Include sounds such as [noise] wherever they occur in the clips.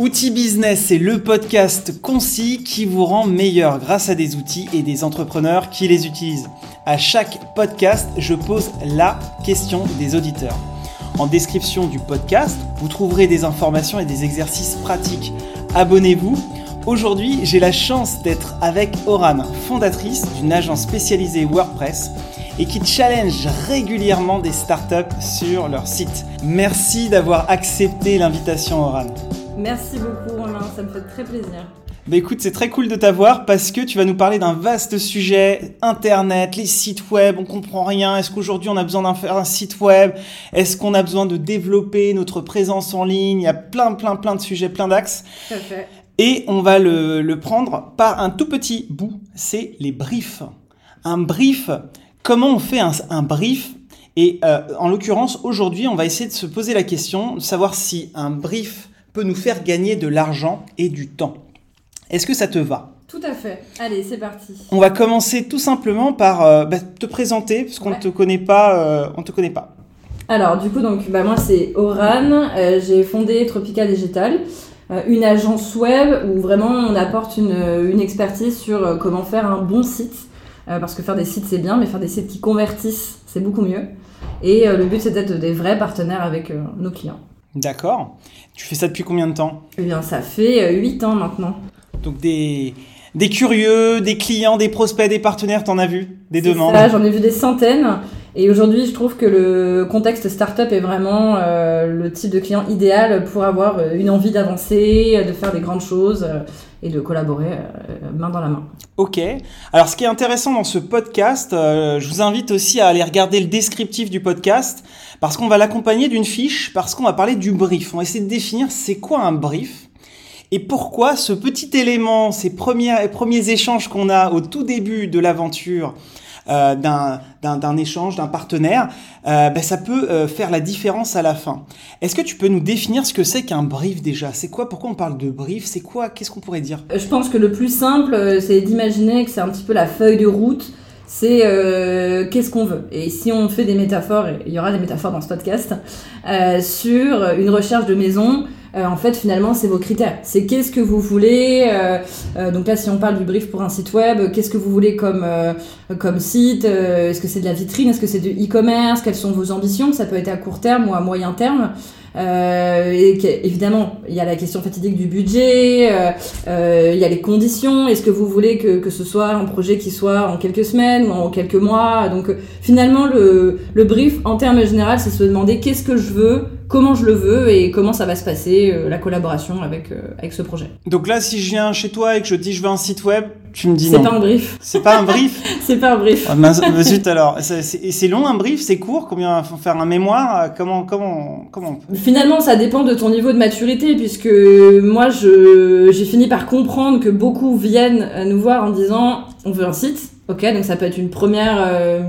Outils Business, c'est le podcast concis qui vous rend meilleur grâce à des outils et des entrepreneurs qui les utilisent. À chaque podcast, je pose la question des auditeurs. En description du podcast, vous trouverez des informations et des exercices pratiques. Abonnez-vous. Aujourd'hui, j'ai la chance d'être avec Oran, fondatrice d'une agence spécialisée WordPress et qui challenge régulièrement des startups sur leur site. Merci d'avoir accepté l'invitation, Oran. Merci beaucoup Romain, ça me fait très plaisir. Bah écoute, c'est très cool de t'avoir parce que tu vas nous parler d'un vaste sujet, Internet, les sites web, on comprend rien. Est-ce qu'aujourd'hui on a besoin d'un faire un site web? Est-ce qu'on a besoin de développer notre présence en ligne? Il y a plein, plein, plein de sujets, plein d'axes. Et on va le, le prendre par un tout petit bout, c'est les briefs. Un brief, comment on fait un, un brief? Et euh, en l'occurrence, aujourd'hui, on va essayer de se poser la question de savoir si un brief peut nous faire gagner de l'argent et du temps. Est-ce que ça te va? Tout à fait. Allez, c'est parti. On va commencer tout simplement par euh, bah, te présenter, parce qu'on ne te connaît pas. Euh, on te connaît pas. Alors, du coup, donc, bah, moi, c'est Oran. Euh, j'ai fondé Tropica Digital, une agence web où vraiment on apporte une, une expertise sur comment faire un bon site. parce que faire des sites, c'est bien, mais faire des sites qui convertissent, c'est beaucoup mieux. Et le but, c'est d'être des vrais partenaires avec nos clients. D'accord. Tu fais ça depuis combien de temps? Eh bien, ça fait 8 ans maintenant. Donc des, des curieux, des clients, des prospects, des partenaires, t'en as vu? Des demandes? ça, J'en ai vu des centaines. Et aujourd'hui, je trouve que le contexte startup est vraiment euh, le type de client idéal pour avoir euh, une envie d'avancer, de faire des grandes choses euh, et de collaborer main dans la main. Ok. Alors, ce qui est intéressant dans ce podcast, je vous invite aussi à aller regarder le descriptif du podcast parce qu'on va l'accompagner d'une fiche, parce qu'on va parler du brief. On va essayer de définir c'est quoi un brief et pourquoi ce petit élément, ces premiers, premiers échanges qu'on a au tout début de l'aventure euh, d'un échange, d'un partenaire, euh, ben ça peut euh, faire la différence à la fin. Est-ce que tu peux nous définir ce que c'est qu'un brief déjà? C'est quoi Pourquoi on parle de brief? C'est quoi? Qu'est-ce qu'on pourrait dire? Je pense que le plus simple, c'est d'imaginer que c'est un petit peu la feuille de route. C'est euh, qu'est-ce qu'on veut? Et si on fait des métaphores, il y aura des métaphores dans ce podcast, euh, sur une recherche de maison, euh, en fait, finalement, c'est vos critères. C'est qu'est-ce que vous voulez. Euh, euh, donc là, si on parle du brief pour un site web, qu'est-ce que vous voulez comme comme site Est-ce que c'est de la vitrine Est-ce que c'est du e-commerce Quelles sont vos ambitions Ça peut être à court terme ou à moyen terme. Euh, et évidemment, il y a la question fatidique du budget, euh, euh, il y a les conditions. Est-ce que vous voulez que, que ce soit un projet qui soit en quelques semaines ou en quelques mois Donc finalement, le, le brief en termes généraux, c'est se demander qu'est-ce que je veux, comment je le veux et comment ça va se passer, la collaboration avec, avec ce projet. Donc là, si je viens chez toi et que je dis je veux un site web, tu me dis non. C'est pas un brief. C'est pas un brief [laughs] C'est pas un brief. Ah, zut alors. C'est long un brief? C'est court? Combien? Faut faire un mémoire? Comment comment comment Finalement, ça dépend de ton niveau de maturité, puisque moi, j'ai fini par comprendre que beaucoup viennent nous voir en disant on veut un site. Ok, donc ça peut être une première, euh,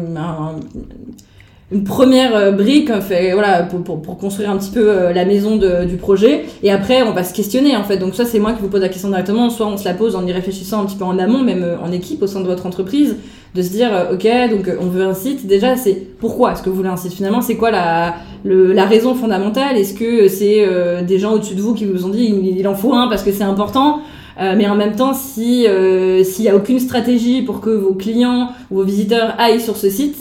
une première euh, brique fait, voilà, pour, pour, pour, construire un petit peu euh, la maison de, du projet. Et après, on va se questionner en fait. Donc soit c'est moi qui vous pose la question directement, soit on se la pose en y réfléchissant un petit peu en amont, même euh, en équipe au sein de votre entreprise, de se dire ok, donc on veut un site. Déjà, c'est pourquoi est-ce que vous voulez un site? Finalement, c'est quoi la, le, la raison fondamentale? Est-ce que c'est des gens au-dessus de vous qui vous ont dit il, en faut un parce que c'est important? Mais en même temps, si s'il y a aucune stratégie pour que vos clients ou vos visiteurs aillent sur ce site,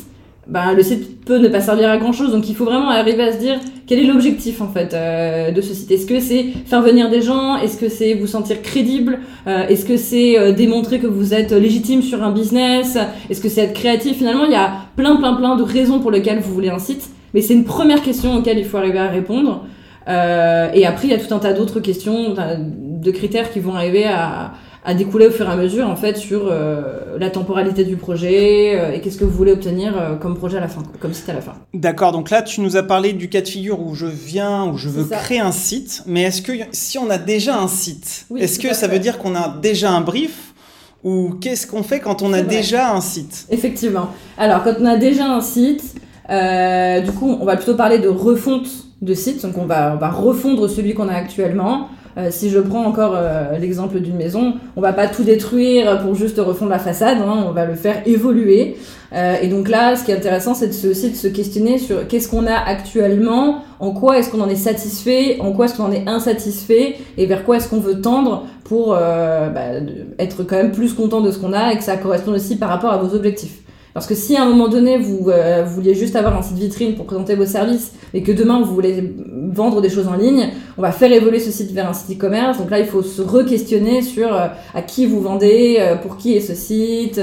bah, le site peut ne pas servir à grand chose. Donc il faut vraiment arriver à se dire quel est l'objectif en fait euh, de ce site? Est-ce que c'est faire venir des gens? Est-ce que c'est vous sentir crédible? Euh, Est-ce que c'est euh, démontrer que vous êtes légitime sur un business? Est-ce que c'est être créatif? Finalement, il y a plein plein plein de raisons pour lesquelles vous voulez un site. Mais c'est une première question auquel il faut arriver à répondre. et après, il y a tout un tas d'autres questions, de critères qui vont arriver à à découler au fur et à mesure en fait sur euh, la temporalité du projet euh, et qu'est-ce que vous voulez obtenir euh, comme projet à la fin, comme site à la fin. D'accord, donc là tu nous as parlé du cas de figure où je viens, où je veux créer un site, mais est-ce que si on a déjà un site, est-ce que ça veut dire qu'on a déjà un brief ou qu'est-ce qu'on fait quand on a déjà un site? Effectivement. Alors quand on a déjà un site, du coup on va plutôt parler de refonte de site, donc on va, on va refondre celui qu'on a actuellement. Si je prends encore l'exemple d'une maison, on va pas tout détruire pour juste refondre la façade, hein, on va le faire évoluer. et donc là, ce qui est intéressant, c'est aussi de se questionner sur qu'est-ce qu'on a actuellement, en quoi est-ce qu'on en est satisfait, en quoi est-ce qu'on en est insatisfait, et vers quoi est-ce qu'on veut tendre pour bah, être quand même plus content de ce qu'on a et que ça corresponde aussi par rapport à vos objectifs. Parce que si à un moment donné, vous, euh, vouliez juste avoir un site vitrine pour présenter vos services et que demain, vous voulez vendre des choses en ligne, on va faire évoluer ce site vers un site e-commerce. Donc là, il faut se re-questionner sur euh, à qui vous vendez, euh, pour qui est ce site,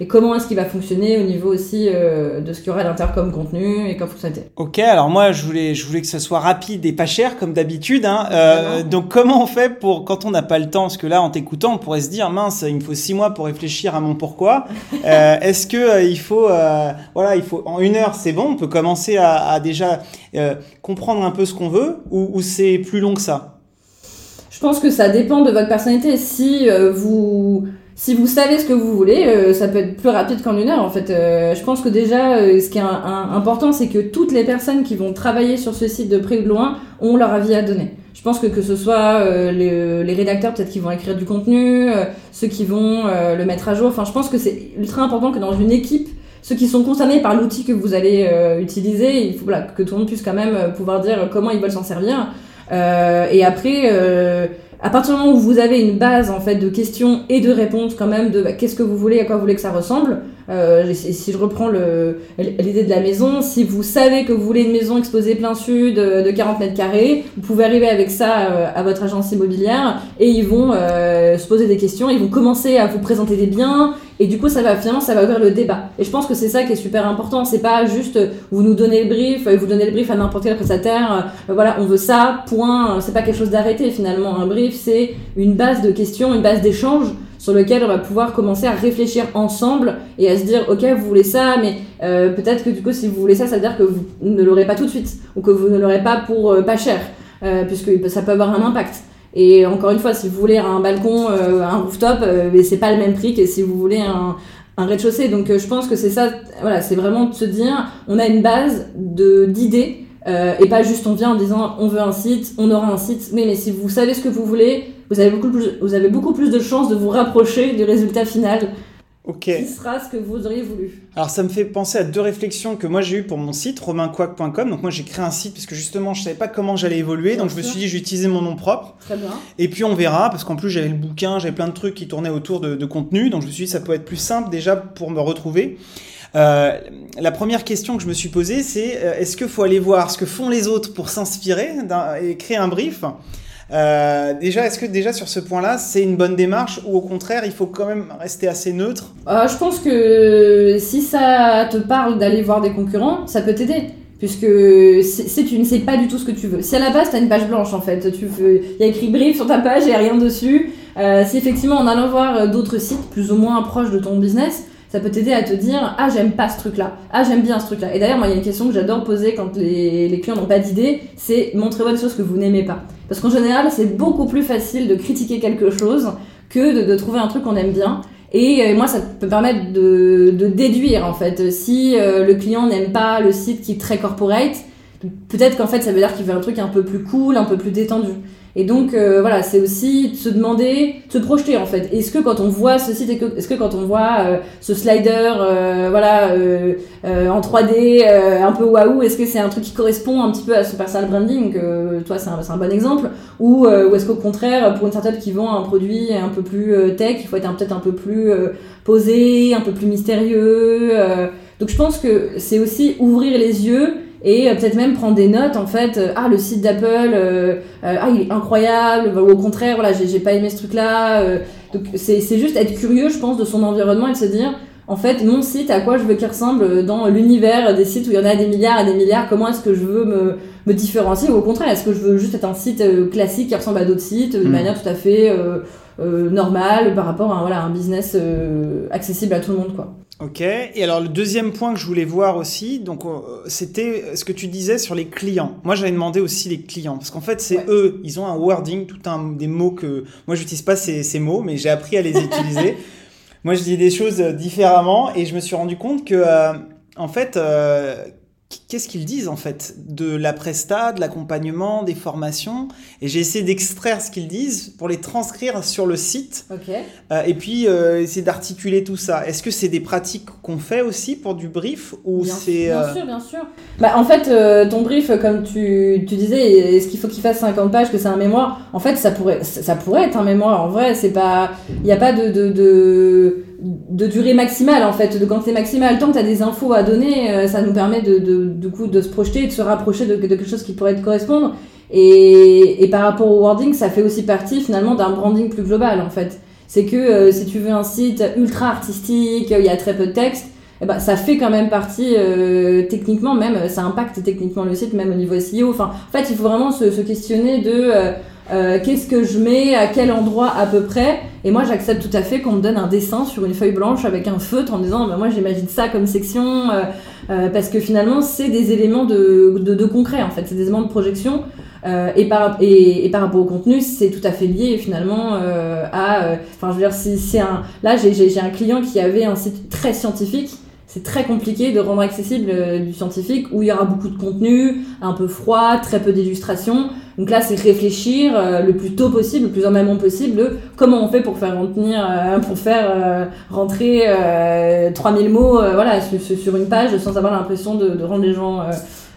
et comment est-ce qu'il va fonctionner au niveau aussi de ce qu'il y aura à l'intérieur comme contenu et comme fonctionnalité. Ok, alors moi, je voulais, je voulais que ce soit rapide et pas cher, comme d'habitude. Hein. donc comment on fait pour, quand on n'a pas le temps, parce que là, en t'écoutant, on pourrait se dire, mince, il me faut six mois pour réfléchir à mon pourquoi. [laughs] est-ce que il faut, euh, voilà, il faut en une heure, c'est bon. On peut commencer à, déjà euh, comprendre un peu ce qu'on veut, ou, c'est plus long que ça? Je pense que ça dépend de votre personnalité. Si euh, vous si vous savez ce que vous voulez, ça peut être plus rapide qu'en une heure. En fait, je pense que déjà, ce qui est important, c'est que toutes les personnes qui vont travailler sur ce site de près ou de loin ont leur avis à donner. Je pense que que ce soit les, les, rédacteurs peut-être qui vont écrire du contenu, ceux qui vont le mettre à jour. Enfin, je pense que c'est ultra important que dans une équipe, ceux qui sont concernés par l'outil que vous allez euh, utiliser, il faut que tout le monde puisse quand même euh, pouvoir dire comment ils veulent s'en servir. Euh, et après, à partir du moment où vous avez une base en fait de questions et de réponses quand même de bah, qu'est-ce que vous voulez, à quoi vous voulez que ça ressemble. Euh, si je reprends l'idée de la maison, si vous savez que vous voulez une maison exposée plein sud de 40 mètres carrés, vous pouvez arriver avec ça à votre agence immobilière et ils vont se poser des questions, ils vont commencer à vous présenter des biens, et du coup, ça va finalement, ça va ouvrir le débat. Et je pense que c'est ça qui est super important. C'est pas juste vous nous donnez le brief, vous donnez le brief à n'importe quel prestataire. Euh, voilà, on veut ça. Point. C'est pas quelque chose d'arrêté finalement. Un brief, c'est une base de questions, une base d'échange sur lequel on va pouvoir commencer à réfléchir ensemble et à se dire ok vous voulez ça mais euh, peut-être que du coup si vous voulez ça ça veut dire que vous ne l'aurez pas tout de suite ou que vous ne l'aurez pas pour euh, pas cher puisque ça peut avoir un impact et encore une fois, si vous voulez un balcon, euh, un rooftop, euh, c'est pas le même prix que si vous voulez un, un rez-de-chaussée. Donc euh, je pense que c'est ça, voilà, c'est vraiment de se dire, on a une base d'idées et pas juste on vient en disant on veut un site, on aura un site. Mais mais si vous savez ce que vous voulez, vous avez beaucoup plus, vous avez beaucoup plus de chances de vous rapprocher du résultat final Qui sera ce que vous auriez voulu Alors ça me fait penser à deux réflexions que moi j'ai eues pour mon site romainquac.com. Donc moi j'ai créé un site parce que justement je savais pas comment j'allais évoluer, donc je me suis dit j'utilisais mon nom propre. Très bien. Et puis on verra parce qu'en plus j'avais le bouquin, j'avais plein de trucs qui tournaient autour de, contenu, donc je me suis dit ça peut être plus simple déjà pour me retrouver. Euh, la première question que je me suis posée, c'est euh, est-ce qu'il faut aller voir ce que font les autres pour s'inspirer et créer un brief? Euh, déjà, est-ce que déjà sur ce point-là, c'est une bonne démarche ou au contraire, il faut quand même rester assez neutre? Euh, Je pense que si ça te parle d'aller voir des concurrents, ça peut t'aider. Puisque si tu ne sais pas du tout ce que tu veux. Si à la base, tu as une page blanche en fait, tu veux, il y a écrit brief sur ta page, il n'y a rien dessus. Euh, si effectivement en allant voir d'autres sites plus ou moins proches de ton business, ça peut t'aider à te dire ah j'aime pas ce truc là ah j'aime bien ce truc là et d'ailleurs moi il y a une question que j'adore poser quand les, clients n'ont pas d'idée c'est montrez-moi des choses que vous n'aimez pas parce qu'en général c'est beaucoup plus facile de critiquer quelque chose que de, trouver un truc qu'on aime bien. Et euh, moi ça peut permettre de, de déduire en fait. Si euh, le client n'aime pas le site qui est très corporate peut-être qu'en fait ça veut dire qu'il veut un truc un peu plus cool un peu plus détendu et donc euh, voilà, c'est aussi de se demander, de se projeter en fait. Est-ce que quand on voit ce site, est-ce que quand on voit euh, ce slider, euh, voilà, en 3D, un peu waouh, est-ce que c'est un truc qui correspond un petit peu à son personal branding Toi, c'est un, un, bon exemple? Ou, ou est-ce qu'au contraire, pour une startup qui vend un produit un peu plus tech, il faut être peut-être un peu plus posé, un peu plus mystérieux. donc je pense que c'est aussi ouvrir les yeux et euh, peut-être même prendre des notes en fait euh, ah le site d'Apple euh, ah il est incroyable ou au contraire voilà j'ai pas aimé ce truc là donc c'est juste être curieux je pense de son environnement et de se dire en fait mon site à quoi je veux qu'il ressemble dans l'univers des sites où il y en a des milliards et des milliards comment est-ce que je veux me, me différencier ou au contraire est-ce que je veux juste être un site classique qui ressemble à d'autres sites de hmm. manière tout à fait normale par rapport à voilà, un business accessible à tout le monde quoi Ok. Et alors le deuxième point que je voulais voir aussi, donc euh, c'était ce que tu disais sur les clients. Moi, j'avais demandé aussi les clients parce qu'en fait, c'est eux, ils ont un wording, tout un des mots que moi j'utilise pas ces, ces mots, mais j'ai appris à les [laughs] utiliser. moi, je dis des choses différemment et je me suis rendu compte que euh, en fait, euh, qu'est-ce qu'ils disent en fait? De la presta, de l'accompagnement, des formations. Et j'ai essayé d'extraire ce qu'ils disent pour les transcrire sur le site. Euh, et puis euh, essayer d'articuler tout ça. Est-ce que c'est des pratiques qu'on fait aussi pour du brief ou c'est Bien sûr, bien sûr. Bah, en fait, ton brief, comme tu, tu disais, est-ce qu'il faut qu'il fasse 50 pages, que c'est un mémoire? En fait, ça pourrait, ça pourrait être un mémoire. En vrai, c'est pas, il n'y a pas de, de, de de durée maximale en fait, de quantité maximale. Tant que tu as des infos à donner, euh, ça nous permet de, de, coup, de se projeter et de se rapprocher de, quelque chose qui pourrait te correspondre. Et, et, par rapport au wording, ça fait aussi partie finalement d'un branding plus global en fait. C'est que euh, si tu veux un site ultra artistique, il y a très peu de texte, eh ben, ça fait quand même partie euh, techniquement même, ça impacte techniquement le site même au niveau SEO. Enfin, en fait, il faut vraiment se, se questionner de euh, qu'est-ce que je mets, à quel endroit à peu près. Et moi, j'accepte tout à fait qu'on me donne un dessin sur une feuille blanche avec un feutre en disant, bah, moi, j'imagine ça comme section, euh, euh, parce que finalement, c'est des éléments de, de, concret, en fait, c'est des éléments de projection. et, par, et, par rapport au contenu, c'est tout à fait lié finalement à. Enfin, je veux dire, si c'est un. Là, j'ai un client qui avait un site très scientifique c'est très compliqué de rendre accessible du scientifique où il y aura beaucoup de contenu, un peu froid, très peu d'illustrations. Donc là, c'est réfléchir euh, le plus tôt possible, le plus en amont possible, comment on fait pour faire retenir, euh, pour faire euh, rentrer 3000 mots, voilà, sur, une page sans avoir l'impression de, rendre les gens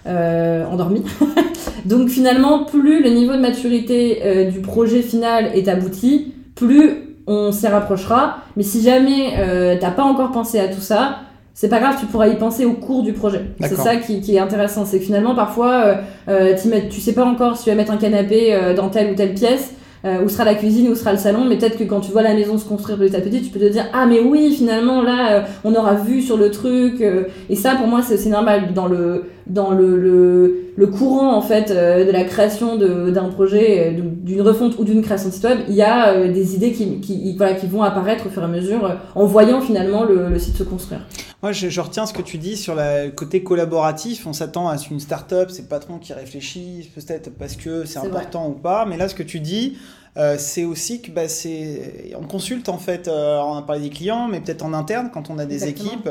endormis. [laughs] Donc finalement, plus le niveau de maturité du projet final est abouti, plus on s'y rapprochera. Mais si jamais t'as pas encore pensé à tout ça, c'est pas grave, tu pourras y penser au cours du projet. C'est ça qui, qui, est intéressant, c'est que finalement parfois euh, euh tu sais pas encore si tu vas mettre un canapé euh, dans telle ou telle pièce, euh, où sera la cuisine, où sera le salon, mais peut-être que quand tu vois la maison se construire petit à petit, tu peux te dire ah mais oui finalement là on aura vu sur le truc et ça pour moi c'est normal dans le dans le, le, le courant en fait de la création d'un projet, d'une refonte ou d'une création de site web, il y a des idées qui, qui, voilà, qui vont apparaître au fur et à mesure en voyant finalement le, le site se construire. Moi, je, retiens ce que tu dis sur le côté collaboratif. On s'attend à une start-up, c'est le patron qui réfléchit, peut-être parce que c'est important ou pas. Mais là, ce que tu dis, euh, c'est aussi que bah, c'est on consulte en fait euh, on a parlé des clients mais peut-être en interne quand on a des équipes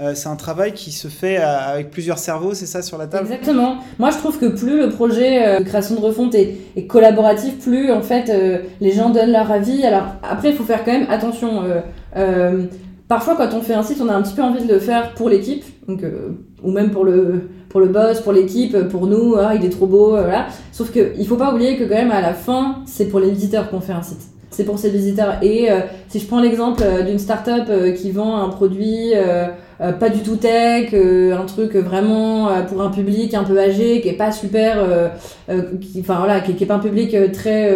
euh, c'est un travail qui se fait avec plusieurs cerveaux c'est ça sur la table? Exactement. Moi je trouve que plus le projet de création de refonte est, est collaboratif plus en fait les gens donnent leur avis. Alors après il faut faire quand même attention Parfois, quand on fait un site, on a un petit peu envie de le faire pour l'équipe, donc euh, ou même pour le pour le boss, pour l'équipe, pour nous. Ah, il est trop beau, euh, voilà. Sauf que il faut pas oublier que quand même à la fin, c'est pour les visiteurs qu'on fait un site. C'est pour ces visiteurs. Et euh, si je prends l'exemple d'une startup qui vend un produit pas du tout tech, un truc vraiment pour un public un peu âgé, qui est pas super, qui, enfin voilà, qui, qui est pas un public très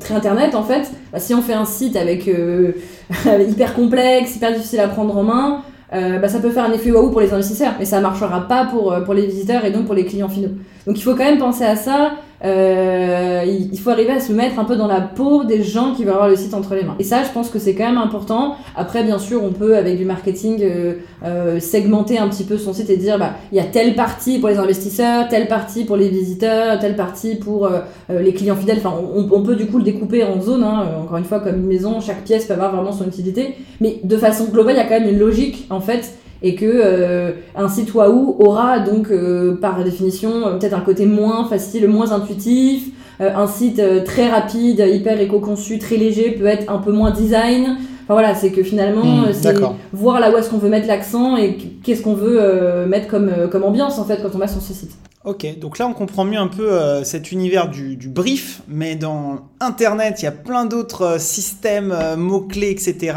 très internet en fait, bah, si on fait un site avec euh, [laughs] hyper complexe, hyper difficile à prendre en main, euh, bah, ça peut faire un effet waouh pour les investisseurs, mais ça marchera pas pour, euh, pour les visiteurs et donc pour les clients finaux. Donc il faut quand même penser à ça. Euh, il faut arriver à se mettre un peu dans la peau des gens qui vont avoir le site entre les mains. Et ça, je pense que c'est quand même important. Après, bien sûr, on peut, avec du marketing, euh, euh, segmenter un petit peu son site et dire, bah, il y a telle partie pour les investisseurs, telle partie pour les visiteurs, telle partie pour les clients fidèles. Enfin, on, on, peut du coup le découper en zones. Hein. Encore une fois, comme une maison, chaque pièce peut avoir vraiment son utilité. Mais de façon globale, il y a quand même une logique, en fait, et que euh, un site Wahoo aura donc euh, par définition euh, peut-être un côté moins facile, moins intuitif. un site très rapide, hyper éco-conçu, très léger peut être un peu moins design. Enfin voilà, c'est que finalement, hmm, c'est voir là où est-ce qu'on veut mettre l'accent et qu'est-ce qu'on veut mettre comme, comme ambiance en fait quand on va sur ce site. Ok, donc là on comprend mieux un peu cet univers du, du, brief, mais dans Internet il y a plein d'autres systèmes, mots-clés, etc.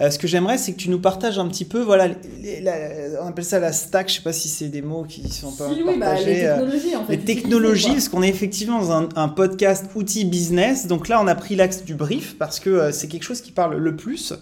Euh, ce que j'aimerais, c'est que tu nous partages un petit peu, voilà, on appelle ça la stack, je sais pas si c'est des mots qui sont pas si, oui, bah, les euh, technologies, en fait, Les technologies, parce qu'on est effectivement dans un, un, podcast outils business. Donc là, on a pris l'axe du brief parce que euh, c'est quelque chose qui parle le plus.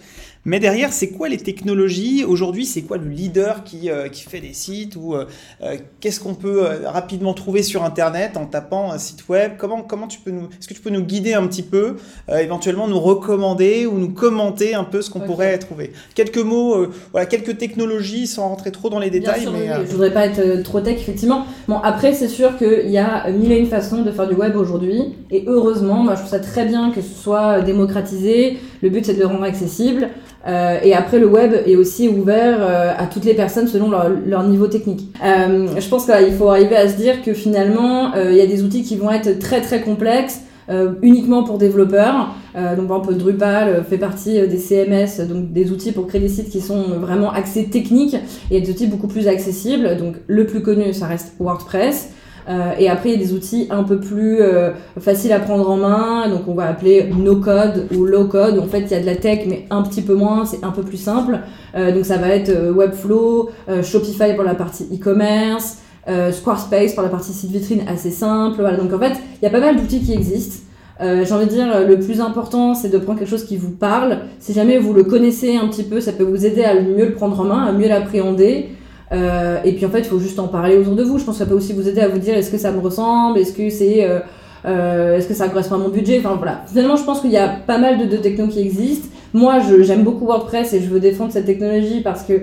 Mais derrière, c'est quoi les technologies Aujourd'hui, c'est quoi le leader qui, euh, qui fait des sites Ou euh, euh, qu'est-ce qu'on peut rapidement trouver sur Internet en tapant un site web Comment, comment tu peux nous, est-ce que tu peux nous guider un petit peu, éventuellement nous recommander ou nous commenter un peu ce qu'on pourrait trouver Quelques mots, voilà, quelques technologies sans rentrer trop dans les détails. Bien mais, Je voudrais pas être trop tech, effectivement. Bon, après, c'est sûr qu'il y a mille et une façons de faire du web aujourd'hui. Et heureusement, moi, je trouve ça très bien que ce soit démocratisé. Le but, c'est de le rendre accessible. Euh, et après, le web est aussi ouvert euh, à toutes les personnes selon leur, leur niveau technique. Euh, je pense qu'il faut arriver à se dire que finalement, euh, il y a des outils qui vont être très très complexes. euh, uniquement pour développeurs. Euh, donc, par exemple, Drupal fait partie des CMS, donc des outils pour créer des sites qui sont vraiment axés techniques et des outils beaucoup plus accessibles. Donc, le plus connu, ça reste WordPress. Euh, et après, il y a des outils un peu plus euh, faciles à prendre en main, donc on va appeler no code ou low code. En fait, il y a de la tech, mais un petit peu moins, c'est un peu plus simple. Euh, donc ça va être Webflow, Shopify pour la partie e-commerce, euh, Squarespace pour la partie site vitrine assez simple. Voilà. Donc en fait, il y a pas mal d'outils qui existent. Euh, J'ai envie de dire, le plus important, c'est de prendre quelque chose qui vous parle. Si jamais vous le connaissez un petit peu, ça peut vous aider à mieux le prendre en main, à mieux l'appréhender. Euh, et puis en fait, il faut juste en parler autour de vous. Je pense que ça peut aussi vous aider à vous dire est-ce que ça me ressemble, est-ce que c'est, euh, euh, est-ce que ça correspond à mon budget? Enfin voilà. Finalement, je pense qu'il y a pas mal de, de technos qui existent. Moi, j'aime beaucoup WordPress et je veux défendre cette technologie parce que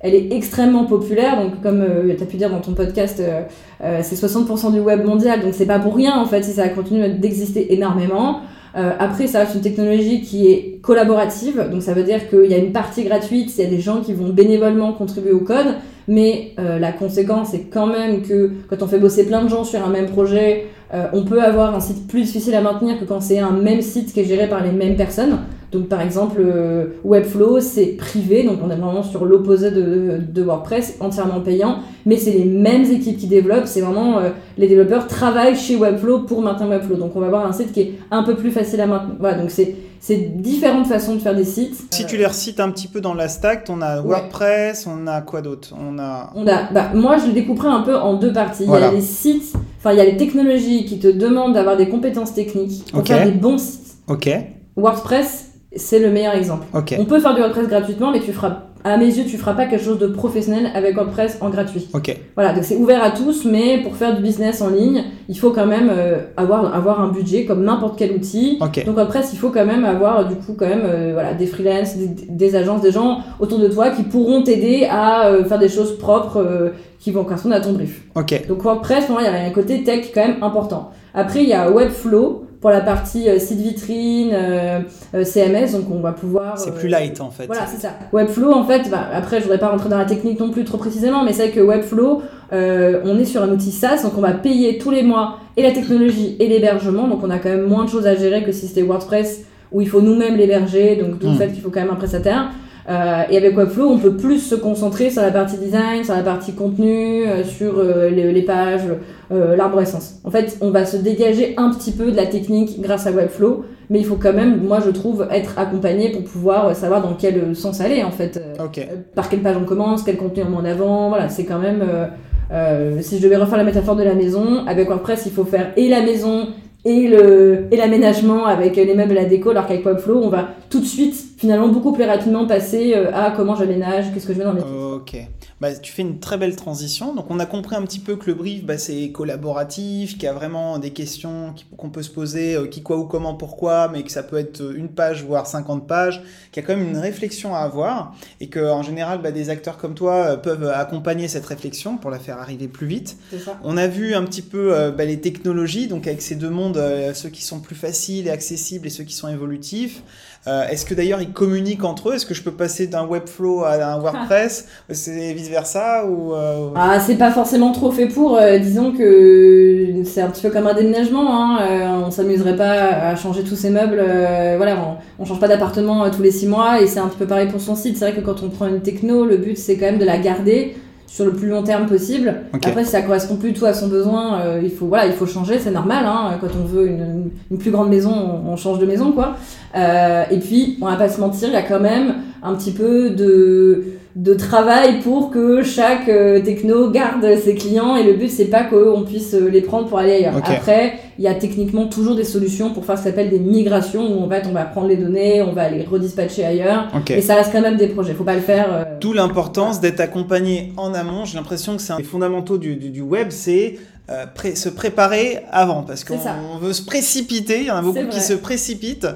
elle est extrêmement populaire. Donc, comme tu as pu dire dans ton podcast, euh, euh, c'est 60% du web mondial. Donc, c'est pas pour rien en fait si ça continue d'exister énormément. Euh, après, ça reste une technologie qui est collaborative, donc ça veut dire qu'il y a une partie gratuite, il y a des gens qui vont bénévolement contribuer au code, mais euh, la conséquence est quand même que quand on fait bosser plein de gens sur un même projet, euh, on peut avoir un site plus difficile à maintenir que quand c'est un même site qui est géré par les mêmes personnes. Donc par exemple, euh, Webflow, c'est privé, donc on est vraiment sur l'opposé de, de WordPress, entièrement payant, mais c'est les mêmes équipes qui développent, c'est vraiment euh, les développeurs travaillent chez Webflow pour maintenir Webflow. Donc on va avoir un site qui est un peu plus facile à maintenir. Voilà, donc c'est c'est différentes façons de faire des sites. Si tu les recites un petit peu dans la stack, on a Ouais. WordPress, on a quoi d'autre? On a. On a, bah, moi, je le découperai un peu en deux parties. Il y a les sites, enfin, il y a les technologies qui te demandent d'avoir des compétences techniques pour Ok. faire des bons sites. Ok, WordPress, c'est le meilleur exemple. ok, On peut faire du WordPress gratuitement, mais tu feras, à mes yeux, tu feras pas quelque chose de professionnel avec WordPress en gratuit. ok. Voilà, donc c'est ouvert à tous, mais pour faire du business en ligne, il faut quand même euh, avoir, avoir un budget comme n'importe quel outil. Ok. Donc WordPress, il faut quand même avoir du coup quand même euh, voilà, des freelances, des, des agences, des gens autour de toi qui pourront t'aider à euh, faire des choses propres euh, qui vont correspondre à ton brief. Donc WordPress, pour moi, il y a un côté tech quand même important. Après, il y a Webflow pour la partie euh, site vitrine, euh, euh, CMS, donc on va pouvoir... c'est plus light en fait. voilà, c'est ça. Webflow, en fait, bah, après, je voudrais pas rentrer dans la technique non plus trop précisément, mais c'est vrai que Webflow, euh, on est sur un outil SaaS, donc on va payer tous les mois et la technologie et l'hébergement, donc on a quand même moins de choses à gérer que si c'était WordPress où il faut nous-mêmes l'héberger, donc d'où le Mm. fait qu'il faut quand même un prestataire. Euh, et avec Webflow, on peut plus se concentrer sur la partie design, sur la partie contenu, euh, sur euh, les, les pages, euh, l'arborescence. En fait, on va se dégager un petit peu de la technique grâce à Webflow, mais il faut quand même, moi je trouve, être accompagné pour pouvoir savoir dans quel euh, sens aller en fait. Euh, Ok, euh, par quelle page on commence, quel contenu on met en avant, voilà, c'est quand même... euh, euh, si je devais refaire la métaphore de la maison, avec WordPress, il faut faire et la maison et le et l'aménagement avec les meubles la déco, alors qu'avec Webflow, on va tout de suite, finalement, beaucoup plus rapidement passer euh, à comment j'aménage, qu'est-ce que je mets dans mes ok. Bah, tu fais une très belle transition. Donc on a compris un petit peu que le brief, bah, c'est collaboratif, qu'il y a vraiment des questions qu'on peut se poser, euh, qui, quoi, où, comment, pourquoi, mais que ça peut être une page, voire 50 pages, qu'il y a quand même une réflexion à avoir, et que en général, bah, des acteurs comme toi euh, peuvent accompagner cette réflexion pour la faire arriver plus vite. Ça. On a vu un petit peu euh, bah, les technologies, donc avec ces deux mondes, euh, ceux qui sont plus faciles et accessibles et ceux qui sont évolutifs. Est-ce que d'ailleurs ils communiquent entre eux? Est-ce que je peux passer d'un Webflow à un WordPress? [laughs] C'est vice versa ou euh, Ah, c'est pas forcément trop fait pour. euh, disons que c'est un petit peu comme un déménagement. Hein, euh, on s'amuserait pas à changer tous ces meubles. euh, voilà, on, on change pas d'appartement euh, tous les six mois et c'est un petit peu pareil pour son site. C'est vrai que quand on prend une techno, le but c'est quand même de la garder sur le plus long terme possible. Après, si ça correspond plus tout à son besoin, euh, il faut voilà, il faut changer, c'est normal. Hein, quand on veut une, une plus grande maison, on, on change de maison, quoi. Euh, et puis, on va pas se mentir, il y a quand même un petit peu de de travail pour que chaque euh, techno garde ses clients et le but c'est pas qu'on puisse euh, les prendre pour aller ailleurs. Après, il y a techniquement toujours des solutions pour faire ce qu'on appelle des migrations où en fait on va prendre les données, on va les redispatcher ailleurs. Ok. Et ça reste quand même des projets, faut pas le faire. euh, D'où l'importance d'être accompagné en amont. J'ai l'impression que c'est un des fondamentaux du, du- du web, c'est euh, pré- se préparer avant, parce qu'on veut se précipiter. Il y en a beaucoup qui se précipitent.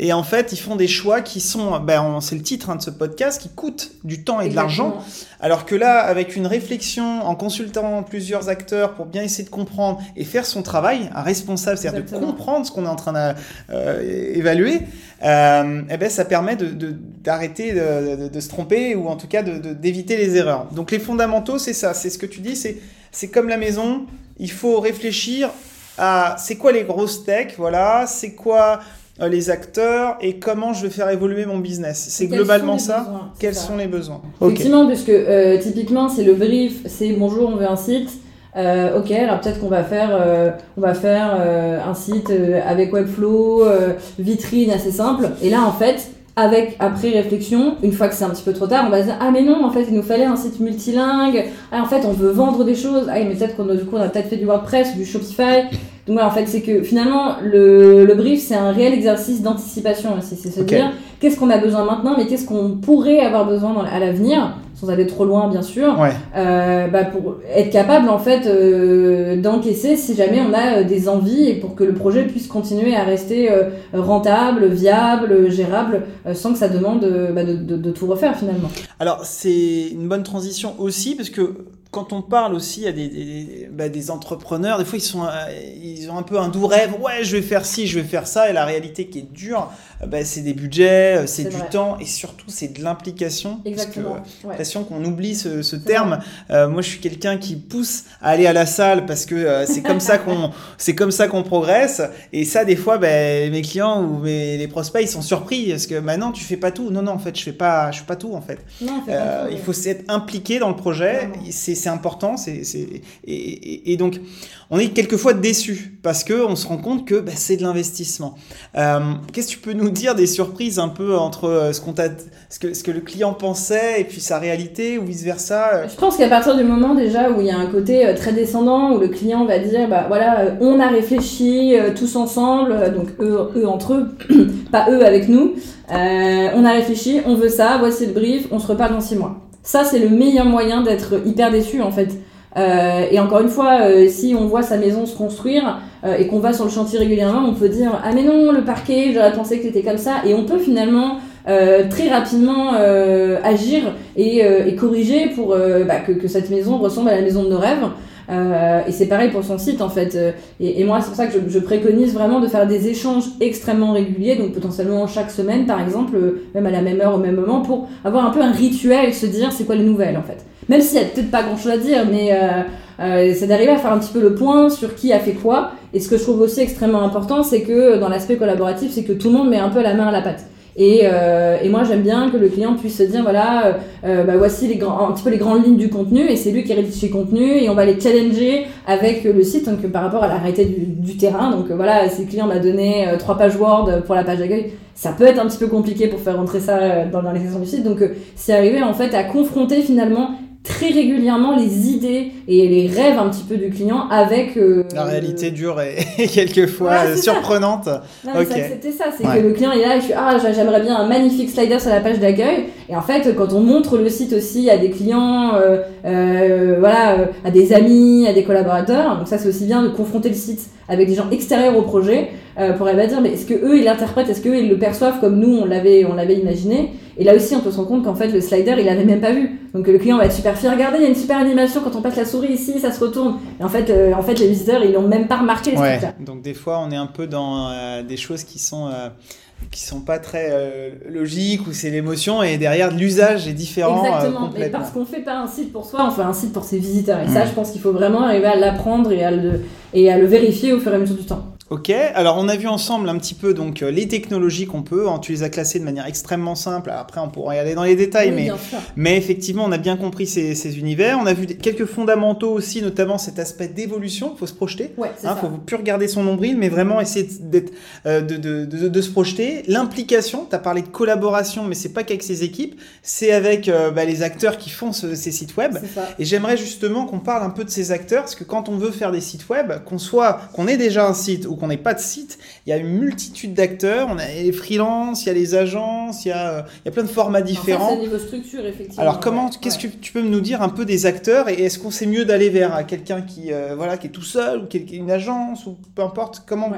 Et en fait, ils font des choix qui sont, ben, c'est le titre hein, de ce podcast, qui coûtent du temps et de l'argent. Alors que là, avec une réflexion, en consultant plusieurs acteurs pour bien essayer de comprendre et faire son travail, un responsable, c'est-à-dire de comprendre ce qu'on est en train d'évaluer, euh, eh ben, ça permet de- de- d'arrêter de, de, se tromper ou en tout cas d'éviter les erreurs. Donc les fondamentaux, c'est ça, c'est ce que tu dis, c'est comme la maison, il faut réfléchir à c'est quoi les grosses tech, voilà, c'est quoi euh, les acteurs et comment je vais faire évoluer mon business. C'est globalement ça. Quels sont les besoins Effectivement, puisque euh, typiquement, c'est le brief, c'est bonjour, on veut un site. Euh, ok, alors peut-être qu'on va faire, on va faire un site avec Webflow, vitrine assez simple. Et là, en fait, avec après réflexion, une fois que c'est un petit peu trop tard, on va se dire ah mais non en fait il nous fallait un site multilingue, ah en fait on veut vendre des choses, ah mais peut-être qu'on du coup on a peut-être fait du WordPress ou du Shopify. Donc voilà en fait c'est que finalement le, le brief c'est un réel exercice d'anticipation aussi, c'est se dire qu'est-ce qu'on a besoin maintenant mais qu'est-ce qu'on pourrait avoir besoin dans, à l'avenir sans aller trop loin bien sûr, euh, bah, pour être capable en fait euh, d'encaisser si jamais on a euh, des envies et pour que le projet puisse continuer à rester rentable, viable, gérable, sans que ça demande bah, de, de, de, tout refaire finalement. Alors c'est une bonne transition aussi parce que quand on parle aussi à des, des, bah, entrepreneurs, des fois ils, sont, ils ont un peu un doux rêve, ouais je vais faire ci, je vais faire ça, et la réalité qui est dure, bah, c'est des budgets, c'est du temps, et surtout c'est de l'implication. Exactement. Parce l'impression qu'on oublie ce, ce terme. Euh, moi je suis quelqu'un qui pousse à aller à la salle parce que euh, c'est comme ça qu'on [laughs] c'est comme ça qu'on progresse, et ça des fois bah, mes clients ou mes, les prospects ils sont surpris parce que maintenant tu fais pas tout. Non non en fait je fais pas je fais pas tout en fait. Non, euh, il faut s'être impliqué dans le projet. C'est important. C'est, et, et, donc, on est quelquefois déçu parce qu'on se rend compte que bah, c'est de l'investissement. Euh, qu'est-ce que tu peux nous dire des surprises un peu entre euh, ce, qu'on ce, que, ce que le client pensait et puis sa réalité ou vice-versa euh? Je pense qu'à partir du moment déjà où il y a un côté très descendant, où le client va dire, bah voilà, on a réfléchi tous ensemble, donc eux, eux entre eux, [coughs] pas eux avec nous, on a réfléchi, on veut ça, voici le brief, on se reparle dans six mois. Ça, c'est le meilleur moyen d'être hyper déçu en fait. Euh, et encore une fois, euh, si on voit sa maison se construire euh, et qu'on va sur le chantier régulièrement, on peut dire ah mais non le parquet, j'aurais pensé que c'était comme ça, et on peut finalement très rapidement agir et, et, corriger pour bah, que, que, cette maison ressemble à la maison de nos rêves. Euh, et c'est pareil pour son site en fait. Euh, et, et moi, c'est pour ça que je, je, préconise vraiment de faire des échanges extrêmement réguliers, donc potentiellement chaque semaine par exemple, euh, même à la même heure au même moment, pour avoir un peu un rituel, se dire c'est quoi les nouvelles en fait. Même s'il y a peut-être pas grand chose à dire, mais euh, c'est d'arriver à faire un petit peu le point sur qui a fait quoi. Et ce que je trouve aussi extrêmement important, c'est que dans l'aspect collaboratif, c'est que tout le monde met un peu la main à la pâte. Et, euh, et, moi, j'aime bien que le client puisse se dire, voilà, euh, euh, bah, voici les grands, un petit peu les grandes lignes du contenu, et c'est lui qui rédige le contenu, et on va les challenger avec le site, donc par rapport à la réalité du, terrain. Donc voilà, si le client m'a donné trois pages Word pour la page d'accueil, ça peut être un petit peu compliqué pour faire rentrer ça dans, dans les du site. Donc c'est arrivé en fait à confronter finalement très régulièrement les idées et les rêves un petit peu du client avec euh, la réalité dure et, [laughs] quelquefois surprenante. C'était ça, c'est que le client est là et je suis ah j'aimerais bien un magnifique slider sur la page d'accueil et en fait quand on montre le site aussi à des clients, euh, euh, voilà, à des amis, à des collaborateurs, donc ça c'est aussi bien de confronter le site avec des gens extérieurs au projet pour aller dire mais est-ce que eux ils l'interprètent, est-ce qu'eux ils le perçoivent comme nous on l'avait on l'avait imaginé? Et là aussi, on peut se rendre compte qu'en fait, le slider, il avait même pas vu. Donc le client va être super fier. Regardez, il y a une super animation quand on passe la souris ici, ça se retourne. Et en fait, euh, en fait les visiteurs, ils l'ont même pas remarqué. Ouais. Donc des fois, on est un peu dans euh, des choses qui sont euh, qui sont pas très logiques ou c'est l'émotion et derrière l'usage est différent. Exactement. Et parce qu'on fait pas un site pour soi, on fait un site pour ses visiteurs. Et ça, mm. je pense qu'il faut vraiment arriver à l'apprendre et à le et à le vérifier au fur et à mesure du temps. Ok, alors on a vu ensemble un petit peu donc euh, les technologies qu'on peut, hein, tu les as classées de manière extrêmement simple, après on pourra y aller dans les détails, mais, mais effectivement on a bien compris ces, ces, univers, on a vu quelques fondamentaux aussi, notamment cet aspect d'évolution, il faut se projeter, il hein, faut plus regarder son nombril, mais vraiment essayer d'être, euh, de, de, de, de, se projeter. L'implication, tu as parlé de collaboration, mais c'est pas qu'avec ses équipes, c'est avec euh, bah, les acteurs qui font ces sites web, et j'aimerais justement qu'on parle un peu de ces acteurs, parce que quand on veut faire des sites web, qu'on soit, qu'on ait déjà un site ou qu'on n'ait pas de site, il y a une multitude d'acteurs. On a les freelances, il y a les agences, il y a, il y a plein de formats différents. C'est niveau structure, effectivement. Alors, comment, qu'est-ce que tu peux nous dire un peu des acteurs et est-ce qu'on sait mieux d'aller vers quelqu'un qui, euh, voilà, qui est tout seul ou qui est une agence ou peu importe? Comment,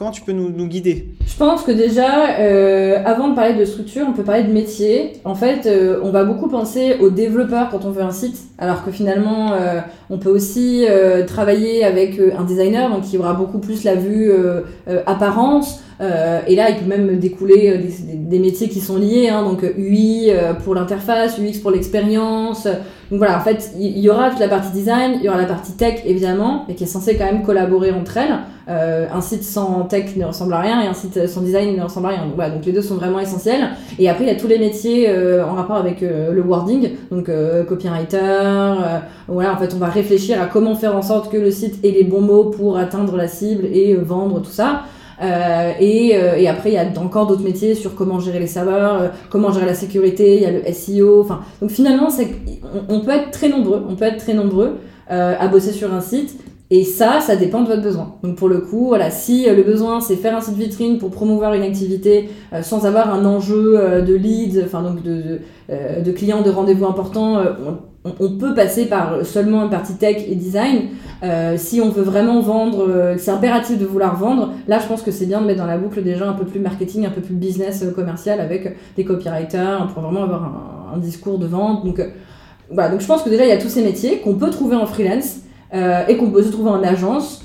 Comment tu peux nous, guider? Je pense que déjà, euh, avant de parler de structure, on peut parler de métier. En fait, euh, on va beaucoup penser aux développeurs quand on veut un site, alors que finalement, euh, on peut aussi travailler avec un designer, donc qui aura beaucoup plus la vue apparence, et là, il peut même découler des, des, métiers qui sont liés, hein, donc UI pour l'interface, UX pour l'expérience. Donc voilà, en fait, il y, aura toute la partie design, il y aura la partie tech évidemment, mais qui est censée quand même collaborer entre elles. un site sans tech ne ressemble à rien et un site sans design ne ressemble à rien. Donc voilà, donc les deux sont vraiment essentiels. Et après, il y a tous les métiers en rapport avec le wording, donc copywriter. voilà, en fait, on va réfléchir à comment faire en sorte que le site ait les bons mots pour atteindre la cible et vendre tout ça. Euh, et, euh, et, après, il y a encore d'autres métiers sur comment gérer les serveurs, euh, comment gérer la sécurité, il y a le SEO. Donc finalement, on, peut être très nombreux, on peut être très nombreux à bosser sur un site. Et ça, ça dépend de votre besoin. Donc pour le coup, voilà, si le besoin c'est faire un site vitrine pour promouvoir une activité sans avoir un enjeu de lead, enfin donc de, de clients de rendez-vous importants, on, peut passer par seulement une partie tech et design. Euh, si on veut vraiment vendre, euh, c'est impératif de vouloir vendre, là je pense que c'est bien de mettre dans la boucle des gens un peu plus marketing, un peu plus business euh, commercial avec des copywriters pour vraiment avoir un, discours de vente. Donc voilà, donc je pense que déjà il y a tous ces métiers qu'on peut trouver en freelance et qu'on peut se trouver en agence.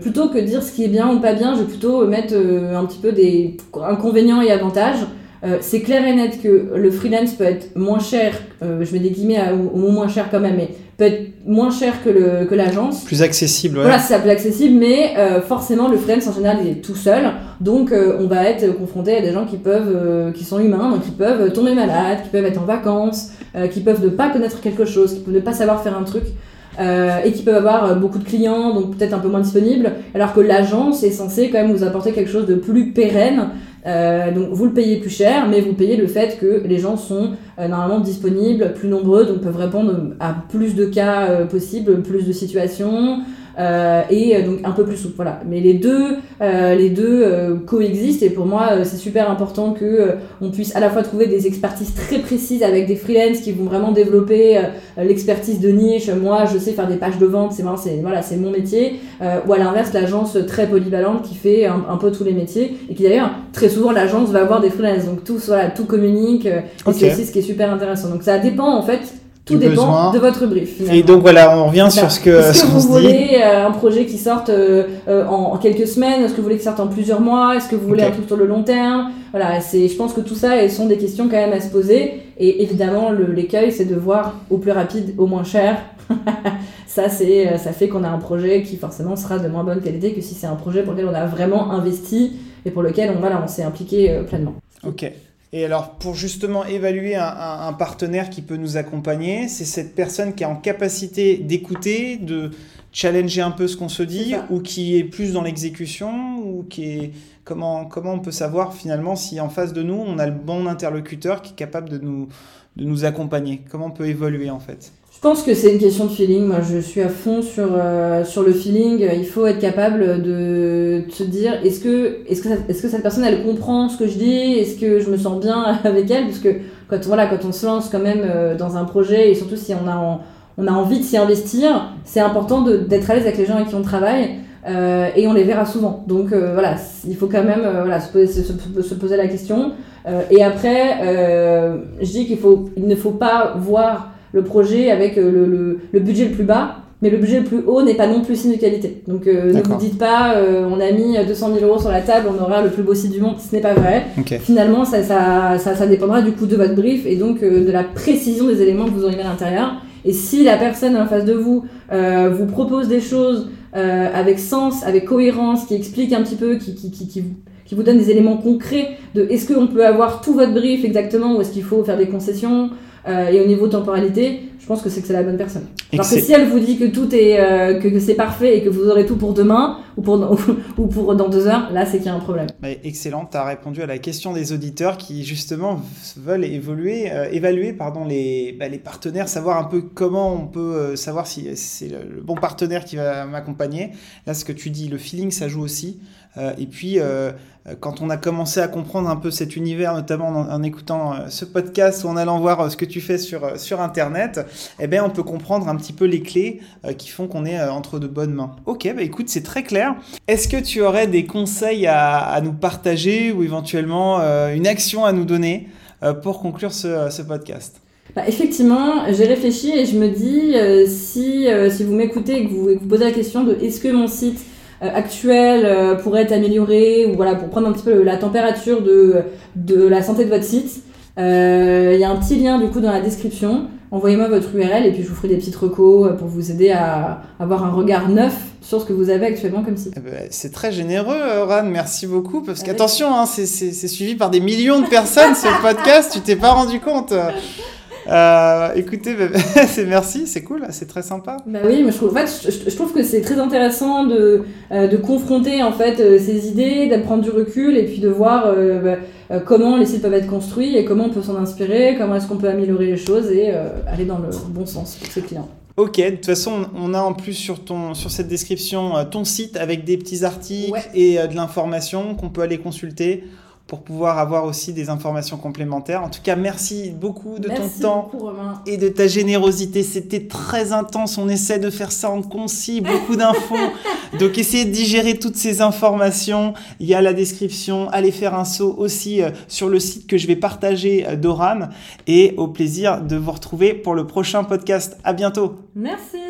plutôt que dire ce qui est bien ou pas bien, je vais plutôt mettre un petit peu des inconvénients et avantages. Euh, c'est clair et net que le freelance peut être moins cher, euh, je mets des guillemets au, mot moins cher quand même, mais peut être moins cher que, le, que l'agence. Plus accessible, ouais. Voilà, c'est plus accessible, mais euh, forcément le freelance en général il est tout seul, donc on va être confronté à des gens qui peuvent, qui sont humains, donc qui peuvent tomber malades, qui peuvent être en vacances, qui peuvent ne pas connaître quelque chose, qui peuvent ne pas savoir faire un truc. et qui peuvent avoir beaucoup de clients, donc peut-être un peu moins disponibles, alors que l'agence est censée quand même vous apporter quelque chose de plus pérenne, euh, donc vous le payez plus cher, mais vous payez le fait que les gens sont euh, normalement disponibles, plus nombreux, donc peuvent répondre à plus de cas euh, possibles, plus de situations. Euh, et donc un peu plus souple. Voilà. Mais les deux, euh, les deux euh, coexistent et pour moi c'est super important que on puisse à la fois trouver des expertises très précises avec des freelances qui vont vraiment développer l'expertise de niche. Moi, je sais faire des pages de vente, c'est c'est voilà, c'est mon métier. ou à l'inverse, l'agence très polyvalente qui fait un, peu tous les métiers et qui d'ailleurs très souvent l'agence va avoir des freelances. Donc tout voilà, tout communique. Et c'est aussi ce qui est super intéressant. Donc ça dépend en fait tout dépend de votre brief. Et donc voilà, on revient sur ce que. Est-ce que vous voulez euh, un projet qui sorte euh, euh, en, quelques semaines? Est-ce que vous voulez qu'il sorte en plusieurs mois? Est-ce que vous voulez un truc sur le long terme? Voilà, c'est. Je pense que tout ça sont des questions quand même à se poser. Et évidemment, l'écueil, c'est de voir au plus rapide, au moins cher. [laughs] ça, c'est, ça fait qu'on a un projet qui forcément sera de moins bonne qualité que si c'est un projet pour lequel on a vraiment investi et pour lequel on, voilà, on s'est impliqué pleinement. Ok. Et alors, pour justement évaluer un, partenaire qui peut nous accompagner, c'est cette personne qui est en capacité d'écouter, de challenger un peu ce qu'on se dit, ou qui est plus dans l'exécution, ou qui est comment comment on peut savoir finalement si en face de nous on a le bon interlocuteur qui est capable de nous de nous accompagner? Comment on peut évoluer en fait? Pense que c'est une question de feeling. Moi, je suis à fond sur, euh, sur le feeling. Il faut être capable de, se dire est-ce que, est-ce, que est-ce que cette personne, elle comprend ce que je dis? Est-ce que je me sens bien [laughs] avec elle? Parce que quand, voilà, quand on se lance quand même euh, dans un projet, et surtout si on a, on a envie de s'y investir, c'est important d'être à l'aise avec les gens avec qui on travaille. Euh, et on les verra souvent. Donc voilà, il faut quand même voilà, se, poser, se, poser la question. et après, je dis qu'il il ne faut pas voir le projet avec euh, le, le, budget le plus bas, mais le budget le plus haut n'est pas non plus signe de qualité. Donc euh, ne vous dites pas, euh, on a mis 200 000 euros sur la table, on aura le plus beau site du monde, ce n'est pas vrai. Finalement, ça, ça, ça, ça, dépendra du coup de votre brief et donc de la précision des éléments que vous aurez mis à l'intérieur. Et si la personne en face de vous vous propose des choses avec sens, avec cohérence, qui explique un petit peu, qui, qui, qui, qui qui vous donne des éléments concrets de est-ce qu'on peut avoir tout votre brief exactement ou est-ce qu'il faut faire des concessions euh, et au niveau temporalité, je pense que c'est que c'est la bonne personne. Alors que si elle vous dit que tout est euh, que, c'est parfait et que vous aurez tout pour demain ou pour [laughs] ou pour dans deux heures, là c'est qu'il y a un problème. excellent, tu as répondu à la question des auditeurs qui justement veulent évoluer, euh, évaluer pardon les, bah, les partenaires, savoir un peu comment on peut savoir si c'est le, bon partenaire qui va m'accompagner. Là, ce que tu dis, le feeling, ça joue aussi. Et puis euh, quand on a commencé à comprendre un peu cet univers, notamment en, écoutant euh, ce podcast ou en allant voir euh, ce que tu fais sur, sur Internet, eh bien, on peut comprendre un petit peu les clés qui font qu'on est entre de bonnes mains. Ok, bah écoute, c'est très clair. Est-ce que tu aurais des conseils à, à nous partager ou éventuellement une action à nous donner pour conclure ce, ce podcast? Bah, effectivement, j'ai réfléchi et je me dis, si, si vous m'écoutez et que vous, vous posez la question de est-ce que mon site actuels pourraient être améliorés ou voilà pour prendre un petit peu la température de, de la santé de votre site. Il y a un petit lien du coup dans la description envoyez-moi votre URL et puis je vous ferai des petites recos pour vous aider à avoir un regard neuf sur ce que vous avez actuellement comme site. Eh ben, c'est très généreux, Ran, merci beaucoup. Parce qu'attention, hein, c'est suivi par des millions de personnes ce podcast, tu t'es pas rendu compte. Euh, écoutez, bah, [laughs] c'est merci, c'est cool, c'est très sympa. Bah oui, mais je trouve, en fait, je, trouve que c'est très intéressant de, euh, de confronter en fait euh, ces idées, de prendre du recul et puis de voir bah, comment les sites peuvent être construits et comment on peut s'en inspirer, comment est-ce qu'on peut améliorer les choses et aller dans le bon sens pour ses clients. Ok, de toute façon, on a en plus sur, ton, sur cette description ton site avec des petits articles et de l'information qu'on peut aller consulter pour pouvoir avoir aussi des informations complémentaires. En tout cas, merci beaucoup de ton temps et de ta générosité. C'était très intense. On essaie de faire ça en concis, beaucoup d'infos. [laughs] Donc, essayez de digérer toutes ces informations. Il y a la description. Allez faire un saut aussi euh, sur le site que je vais partager euh, d'Oram. Et au plaisir de vous retrouver pour le prochain podcast. À bientôt. Merci.